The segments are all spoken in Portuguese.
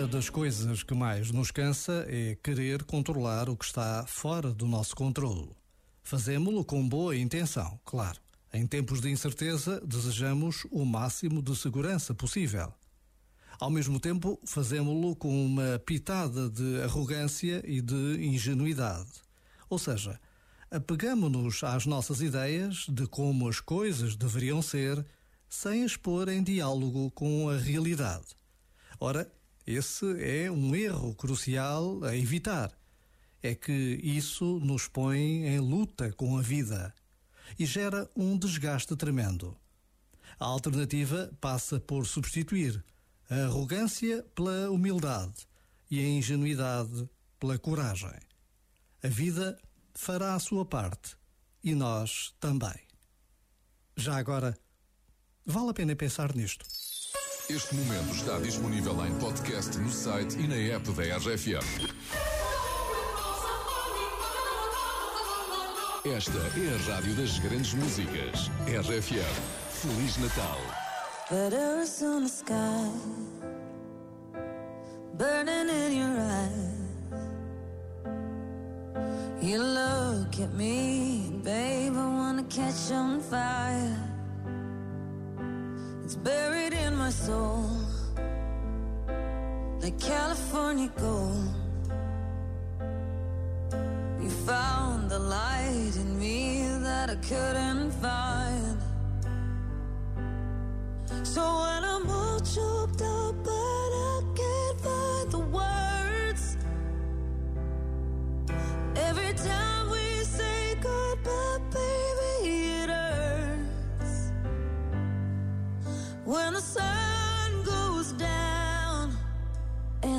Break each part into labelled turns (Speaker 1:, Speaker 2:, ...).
Speaker 1: Uma das coisas que mais nos cansa é querer controlar o que está fora do nosso controle. Fazemos-lo com boa intenção, claro. Em tempos de incerteza, desejamos o máximo de segurança possível. Ao mesmo tempo, fazemos-lo com uma pitada de arrogância e de ingenuidade. Ou seja, apegamos-nos às nossas ideias de como as coisas deveriam ser, sem expor em diálogo com a realidade. Ora, esse é um erro crucial a evitar. É que isso nos põe em luta com a vida e gera um desgaste tremendo. A alternativa passa por substituir a arrogância pela humildade e a ingenuidade pela coragem. A vida fará a sua parte e nós também. Já agora, vale a pena pensar nisto.
Speaker 2: Este momento está disponível em podcast no site e na app da RFM. Esta é a rádio das grandes músicas. RFM. Feliz Natal.
Speaker 3: On the sky, burning in your eyes. You look at me, babe, I wanna catch on fire. Buried in my soul, like California gold. You found the light in me that I couldn't find. So when I'm all choked up,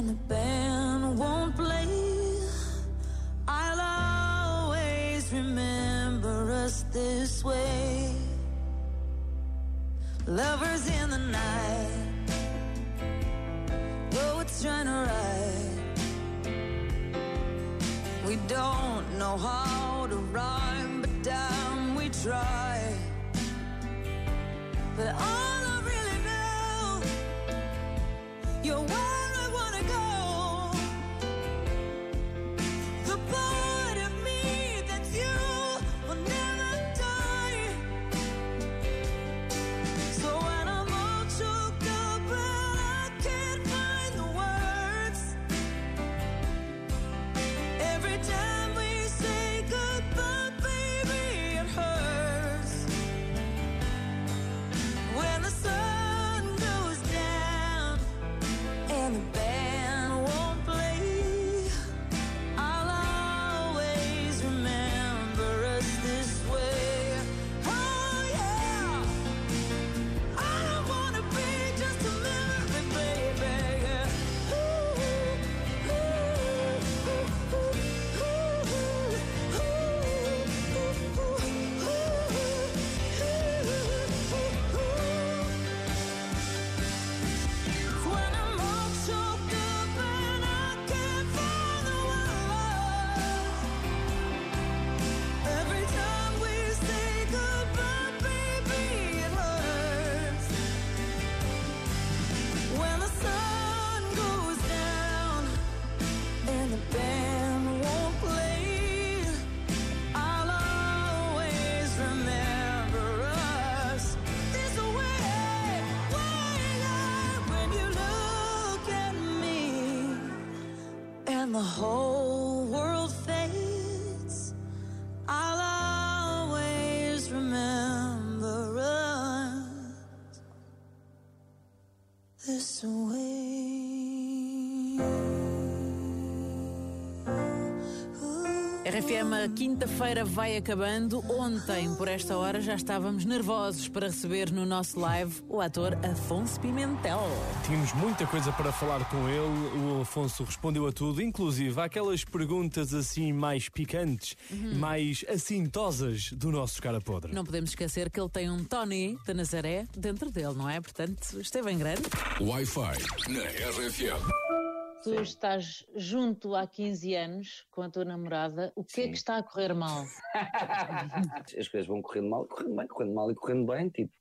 Speaker 3: the band won't play, I'll always remember us this way. Lovers in the night, though trying to. We don't know how to rhyme, but damn, we try. But I the whole
Speaker 4: RFM, a quinta-feira vai acabando. Ontem, por esta hora, já estávamos nervosos para receber no nosso live o ator Afonso Pimentel.
Speaker 5: Tínhamos muita coisa para falar com ele. O Afonso respondeu a tudo, inclusive aquelas perguntas assim mais picantes, mais assintosas do nosso cara podre.
Speaker 4: Não podemos esquecer que ele tem um Tony da Nazaré dentro dele, não é? Portanto, esteve em grande.
Speaker 2: Wi-Fi na RFM.
Speaker 6: Tu estás junto há 15 anos com a tua namorada, o que é
Speaker 7: Sim.
Speaker 6: que está a correr mal?
Speaker 7: As coisas vão correndo mal, correndo bem, correndo mal e correndo bem, tipo,